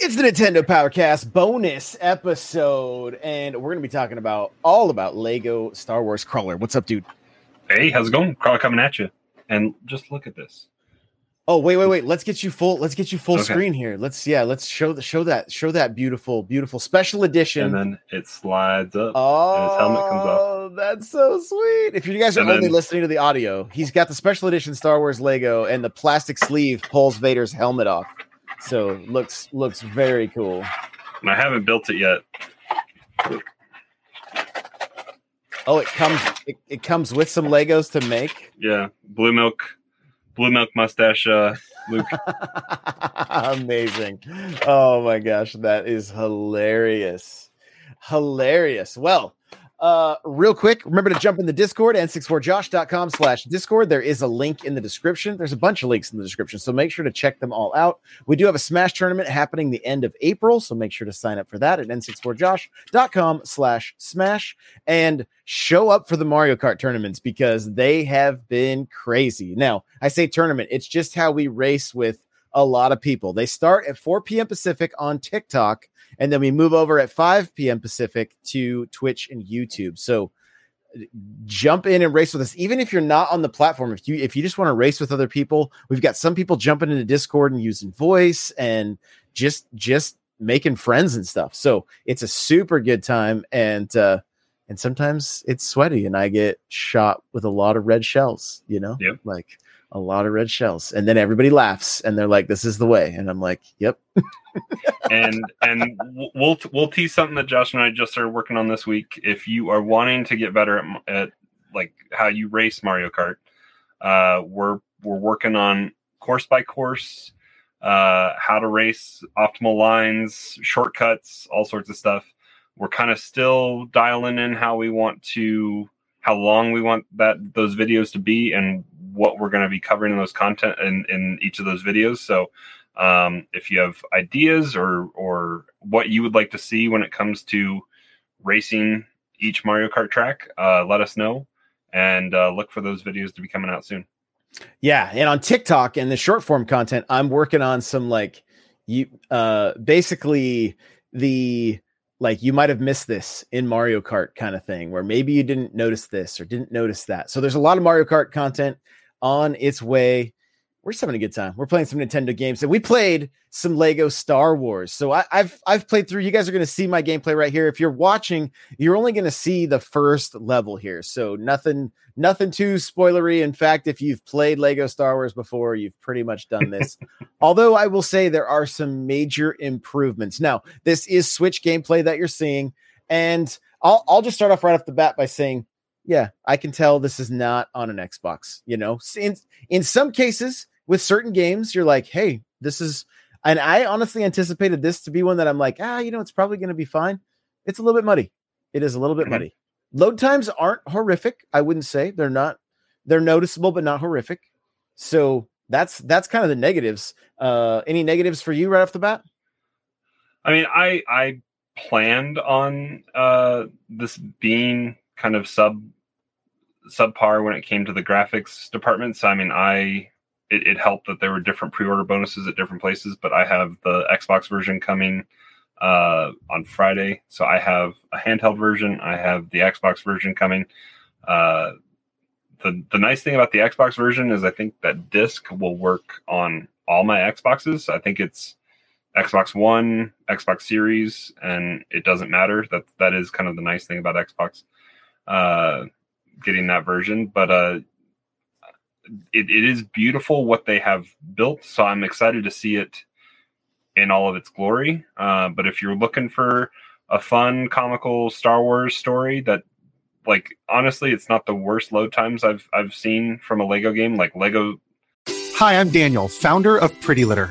It's the Nintendo Powercast bonus episode, and we're going to be talking about all about Lego Star Wars Crawler. What's up, dude? Hey, how's it going? Crawler coming at you. And just look at this. Oh, wait, wait, wait. Let's get you full. Let's get you full okay. screen here. Let's yeah. Let's show the show that show that beautiful, beautiful special edition. And then it slides up. Oh, and his helmet comes off. Oh, that's so sweet. If you guys are and only then, listening to the audio, he's got the special edition Star Wars Lego, and the plastic sleeve pulls Vader's helmet off. So looks looks very cool. And I haven't built it yet. Oh, it comes it, it comes with some Legos to make. Yeah, blue milk, blue milk mustache, uh, Luke. Amazing! Oh my gosh, that is hilarious, hilarious. Well, uh, real quick, remember to jump in the Discord, n64josh.com slash Discord. There is a link in the description. There's a bunch of links in the description, so make sure to check them all out. We do have a Smash tournament happening the end of April, so make sure to sign up for that at n64josh.com slash Smash and show up for the Mario Kart tournaments because they have been crazy. Now, I say tournament, it's just how we race with a lot of people. They start at 4 p.m. Pacific on TikTok and then we move over at 5 p.m. Pacific to Twitch and YouTube. So jump in and race with us even if you're not on the platform if you if you just want to race with other people we've got some people jumping into discord and using voice and just just making friends and stuff so it's a super good time and uh and sometimes it's sweaty and i get shot with a lot of red shells you know yep. like a lot of red shells. And then everybody laughs and they're like this is the way. And i'm like yep. And and we'll we'll tease something that josh and i just started working on this week. If you are wanting to get better at, at like how you race mario kart uh we're we're working on course by course uh how to race optimal lines shortcuts all sorts of stuff. We're kind of still dialing in how we want to how long we want that those videos to be and what we're going to be covering in those content in, in each of those videos. So um, if you have ideas or or what you would like to see when it comes to racing each Mario Kart track, uh, let us know and uh, look for those videos to be coming out soon. Yeah, and on TikTok and the short form content, I'm working on some like you uh basically the like you might have missed this in Mario Kart kind of thing where maybe you didn't notice this or didn't notice that. So there's a lot of Mario Kart content on its way. We're just having a good time. We're playing some Nintendo games, and we played some Lego Star Wars. So I, have I've played through. You guys are going to see my gameplay right here. If you're watching, you're only going to see the first level here. So nothing nothing too spoilery. In fact, if you've played Lego Star Wars before, you've pretty much done this. Although I will say there are some major improvements. Now this is Switch gameplay that you're seeing, and I'll I'll just start off right off the bat by saying yeah, I can tell this is not on an Xbox. You know, in in some cases with certain games, you're like, hey, this is, and I honestly anticipated this to be one that I'm like, ah, you know, it's probably going to be fine. It's a little bit muddy. It is a little bit mm-hmm. muddy. Load times aren't horrific. I wouldn't say they're not. They're noticeable, but not horrific. So that's that's kind of the negatives. Uh, any negatives for you right off the bat? I mean, I I planned on uh this being kind of sub subpar when it came to the graphics department. So I mean, I it, it, helped that there were different pre-order bonuses at different places, but I have the Xbox version coming uh, on Friday, so I have a handheld version. I have the Xbox version coming. Uh, the the nice thing about the Xbox version is I think that disc will work on all my Xboxes. I think it's Xbox One, Xbox Series, and it doesn't matter. That that is kind of the nice thing about Xbox. Uh, getting that version, but uh, it, it is beautiful what they have built. So I'm excited to see it in all of its glory. Uh, but if you're looking for a fun, comical Star Wars story that, like, honestly, it's not the worst load times I've I've seen from a Lego game. Like Lego. Hi, I'm Daniel, founder of Pretty Litter.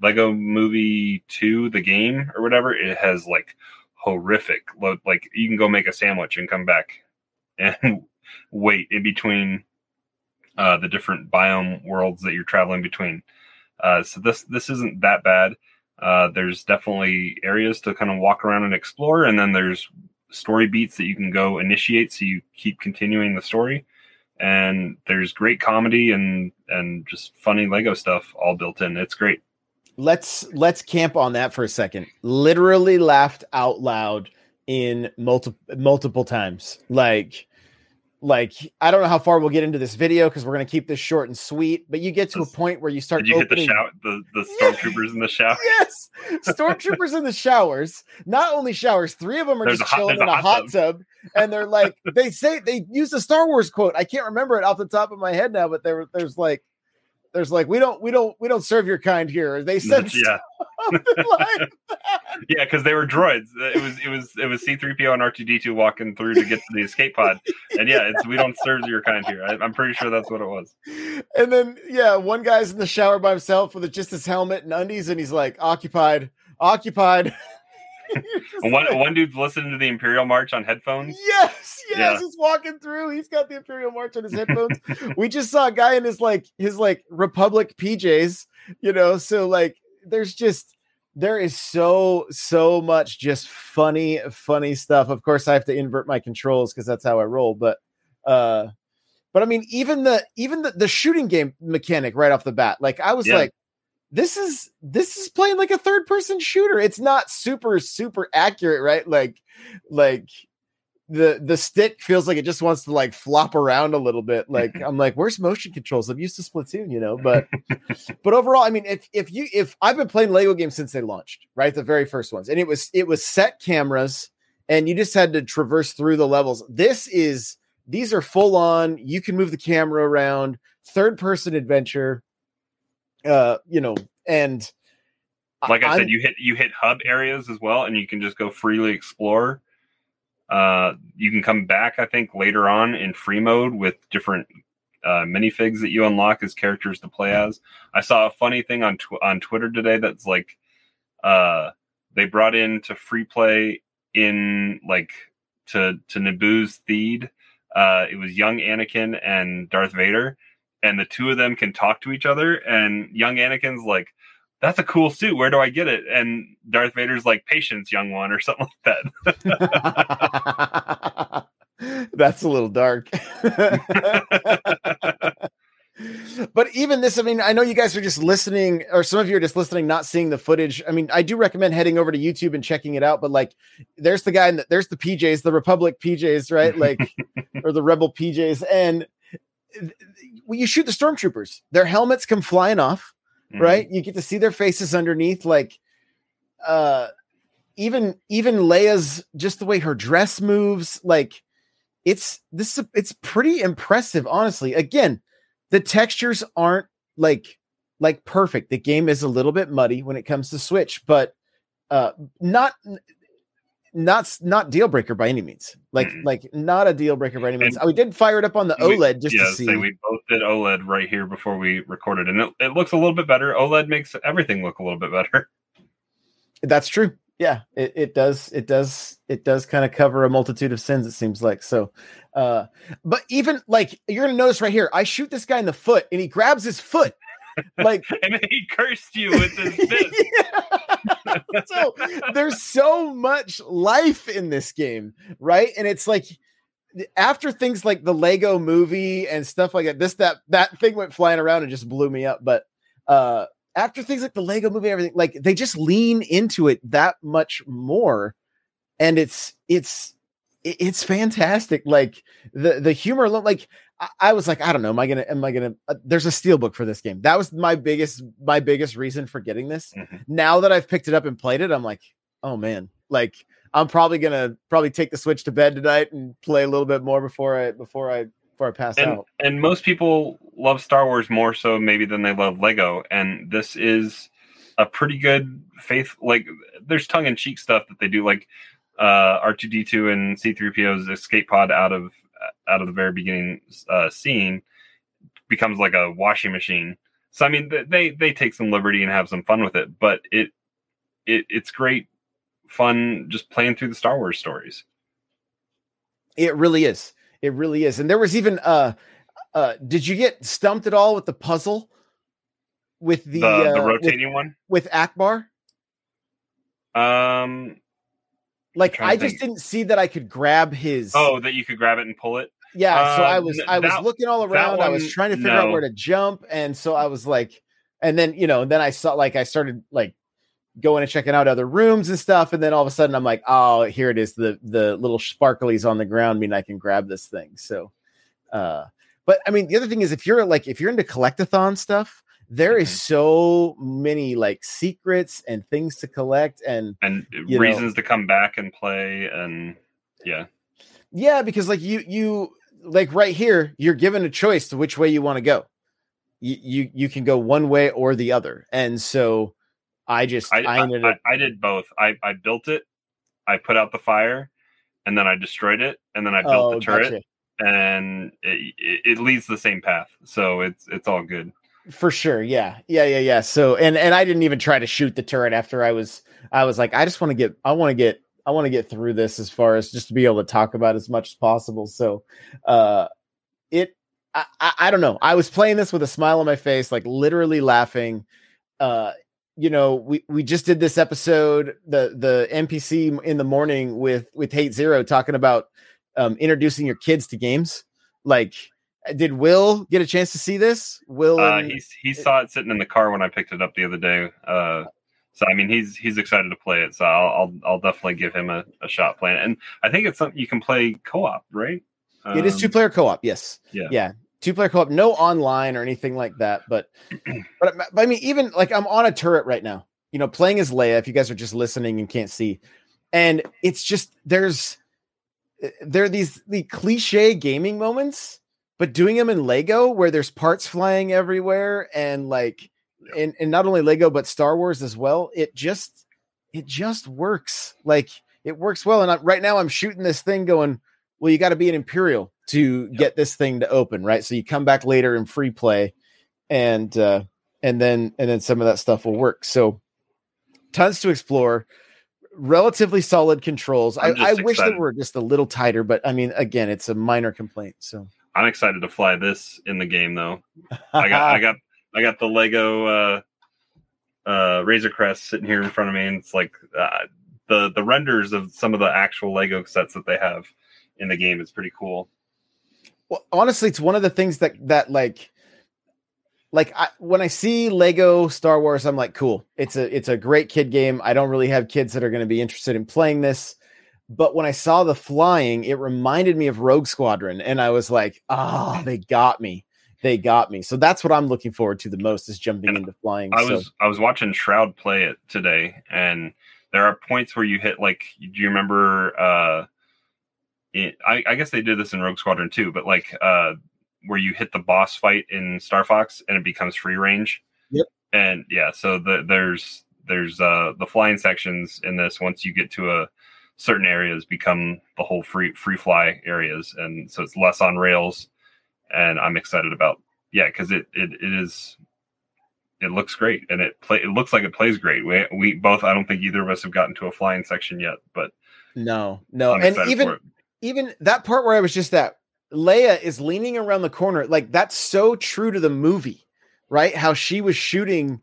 Lego Movie 2, the game or whatever, it has like horrific. Like you can go make a sandwich and come back and wait in between uh, the different biome worlds that you're traveling between. Uh, so this this isn't that bad. Uh, there's definitely areas to kind of walk around and explore, and then there's story beats that you can go initiate, so you keep continuing the story. And there's great comedy and and just funny Lego stuff all built in. It's great let's let's camp on that for a second. Literally laughed out loud in multiple multiple times. Like like I don't know how far we'll get into this video because we're gonna keep this short and sweet. But you get to a point where you start. Did you opening... hit the shower? The, the stormtroopers in the shower. Yes, stormtroopers in the showers. Not only showers, three of them are there's just a chilling in a, hot, tub. tub, and they're like they say they use a Star Wars quote. I can't remember it off the top of my head now, but there there's like there's like we don't we don't we don't serve your kind here. They said yeah. like yeah, because they were droids. It was it was it was C three PO and R two D two walking through to get to the escape pod, and yeah, it's we don't serve your kind here. I, am pretty sure that's what it was. And then yeah, one guy's in the shower by himself with just his helmet and undies, and he's like occupied, occupied. One like, one dude's listening to the Imperial March on headphones. Yes, yes, yeah. he's walking through. He's got the Imperial March on his headphones. we just saw a guy in his like his like Republic PJs, you know. So like, there's just there is so so much just funny funny stuff. Of course, I have to invert my controls because that's how I roll. But uh, but I mean, even the even the, the shooting game mechanic right off the bat, like I was yeah. like, this is this is playing like a third person shooter. It's not super super accurate, right? Like like the the stick feels like it just wants to like flop around a little bit. Like I'm like, where's motion controls? I'm used to Splatoon, you know. But but overall, I mean, if if you if I've been playing Lego games since they launched, right, the very first ones, and it was it was set cameras, and you just had to traverse through the levels. This is these are full on. You can move the camera around, third person adventure uh, you know, and like I, I said, you hit you hit hub areas as well, and you can just go freely explore. Uh, you can come back, I think, later on in free mode with different uh, minifigs that you unlock as characters to play as. I saw a funny thing on tw- on Twitter today that's like, uh, they brought in to free play in like to to Naboo's Theed. Uh, it was young Anakin and Darth Vader, and the two of them can talk to each other. And young Anakin's like, "That's a cool suit. Where do I get it?" And Darth Vader's like, "Patience, young one," or something like that. That's a little dark. but even this, I mean, I know you guys are just listening, or some of you are just listening, not seeing the footage. I mean, I do recommend heading over to YouTube and checking it out. But like, there's the guy, and the, there's the PJs, the Republic PJs, right? Like, or the Rebel PJs, and you shoot the stormtroopers. Their helmets come flying off, mm-hmm. right? You get to see their faces underneath. Like, uh, even even Leia's just the way her dress moves. Like, it's this. It's pretty impressive, honestly. Again, the textures aren't like like perfect. The game is a little bit muddy when it comes to Switch, but uh, not not not deal breaker by any means. Like mm. like not a deal breaker by any means. And we did fire it up on the we, OLED just yeah, to see. We both did OLED right here before we recorded, and it, it looks a little bit better. OLED makes everything look a little bit better. That's true. Yeah, it, it does. It does. It does kind of cover a multitude of sins. It seems like so. Uh, but even like you're gonna notice right here, I shoot this guy in the foot, and he grabs his foot like and then he cursed you with his fist. so there's so much life in this game, right? And it's like after things like the Lego movie and stuff like that, this that that thing went flying around and just blew me up. But uh after things like the Lego movie, everything like they just lean into it that much more, and it's it's it's fantastic. Like the the humor, like I, I was like, I don't know, am I gonna am I gonna? Uh, there's a steel book for this game. That was my biggest my biggest reason for getting this. Mm-hmm. Now that I've picked it up and played it, I'm like, oh man, like I'm probably gonna probably take the Switch to bed tonight and play a little bit more before I before I before I pass and, out. and most people love Star Wars more so maybe than they love Lego, and this is a pretty good faith. Like there's tongue in cheek stuff that they do, like uh, R2D2 and C3PO's escape pod out of out of the very beginning uh, scene becomes like a washing machine. So I mean, they they take some liberty and have some fun with it, but it it it's great fun just playing through the Star Wars stories. It really is. It really is. And there was even uh uh did you get stumped at all with the puzzle with the The, uh, the with- rotating one. with, Ackbar? Um. Like I just think. didn't see that I could grab his Oh, that you could grab it and pull it. Yeah, so Uh, I was n- I was that- looking all around. I was trying to figure out where to jump, and so I was like, and then you know, and then I saw like I started like going and checking out other rooms and stuff, and then all of a sudden I'm like, oh, here it is. The the little sparklies on the ground mean I can grab this thing. So, uh, but I mean, the other thing is if you're like if you're into collectathon stuff, there is Mhm. so many like secrets and things to collect and and know. reasons to come back and play and yeah Yeah, because like you you like right here, you're given a choice to which way you want to go. You, you you can go one way or the other, and so I just I, I, I, ended I, up I did both I, I built it i put out the fire and then i destroyed it and then i built oh the turret gotcha. and it, it, it leads the same path so it's it's all good for sure. Yeah, yeah, yeah, yeah. So and and I didn't even try to shoot the turret after I was I was like I just want to get I want to get I want to get through this as far as just to be able to talk about as much as possible. So uh it I, I, I don't know. I was playing this with a smile on my face, like literally laughing. Uh you know, we we just did this episode, the the NPC in the morning with with Hate Zero talking about um introducing your kids to games. Like did Will get a chance to see this? Will uh, and- he he saw it sitting in the car when i picked it up the other day uh so i mean he's he's excited to play it so i'll i'll, I'll definitely give him a, a shot playing it and i think it's something you can play co-op right it is two Um, player co-op, yes. yeah. Yeah. Two player co-op, no online or anything like that. But but, but I mean, even like I'm on a turret right now, you know, playing as Leia, if you guys are just listening and can't see. And it's just there's eh, there are these the cliche gaming moments, but doing them in Lego where there's parts flying everywhere and like and, and not only Lego but Star Wars as well. It just it just works. Like it works well. And I, right now I'm shooting this thing going, well, you got to be an Imperial to get this thing to open, right? So you come back later in free play and uh and then and then some of that stuff will work. So tons to explore. Relatively solid controls. I, I wish they were just a little tighter, but I mean, again, it's a minor complaint. So i'm excited to fly this in the game though I got I got I got the Lego uh uh Razor Crest sitting here in front of me and it's like uh, the the renders of some of the actual Lego sets that they have in the game is pretty cool. Well, honestly, it's one of the things that that like like I, when I see Lego Star Wars, I'm like, cool. It's a it's a great kid game. I don't really have kids that are going to be interested in playing this, but when I saw the flying, it reminded me of Rogue Squadron, and I was like, oh, they got me. They got me. So that's what I'm looking forward to the most is jumping And into flying. I so, was I was watching Shroud play it today and there are points where you hit like do you remember uh it, I, I guess they did this in Rogue Squadron too, but like uh where you hit the boss fight in Star Fox and it becomes free range. Yep. And yeah, so the, there's there's uh the flying sections in this once you get to a certain areas become the whole free free fly areas and so it's less on rails and I'm excited about yeah because it, it it is it looks great and it play it looks like it plays great we, we both I don't think either of us have gotten to a flying section yet but no, no, I'm and even even that part where I was just that Leia is leaning around the corner, like that's so true to the movie. right? How she was shooting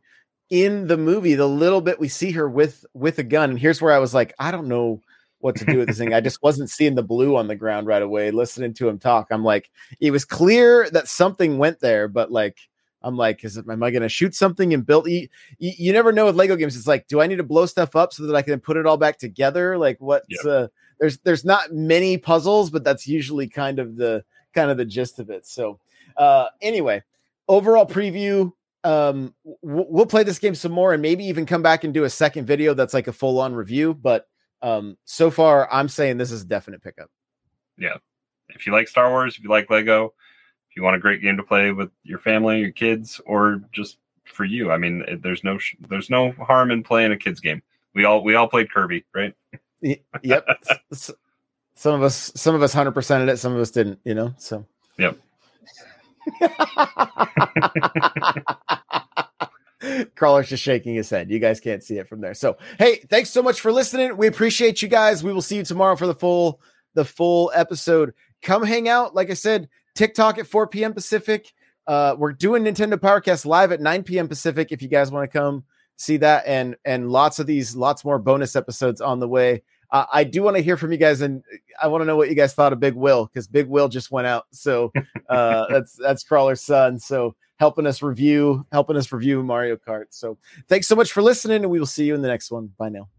in the movie, the little bit we see her with with a gun. And here's where I was like, I don't know what to do with this thing. I just wasn't seeing the blue on the ground right away. Listening to him talk, I'm like, it was clear that something went there, but like, I'm like, is it, am I going to shoot something and build? You, you, never know with Lego games. It's like, do I need to blow stuff up so that I can put it all back together? Like, what's yep. uh, there's there's not many puzzles, but that's usually kind of the kind of the gist of it. So, uh, anyway, overall preview. Um, we'll play this game some more and maybe even come back and do a second video that's like a full on review. But um, so far, I'm saying this is a definite pickup. Yeah. If you like Star Wars, if you like Lego, if you want a great game to play with your family, your kids, or just for you, I mean, there's no there's no harm in playing a kids game. We all we all played Kirby, right? yep. some of us some of us hundred percent it. Some of us didn't. You know. So. Yep. Crawler's just shaking his head. You guys can't see it from there. So, hey, thanks so much for listening. We appreciate you guys. We will see you tomorrow for the full the full episode. Come hang out. Like I said, TikTok at 4 p.m. Pacific. Uh, we're doing Nintendo Powercast live at 9 p.m. Pacific. If you guys want to come see that, and and lots of these, lots more bonus episodes on the way. Uh, I do want to hear from you guys, and I want to know what you guys thought of Big Will because Big Will just went out. So uh, that's that's Crawler's son. So helping us review, helping us review Mario Kart. So thanks so much for listening, and we will see you in the next one. Bye now.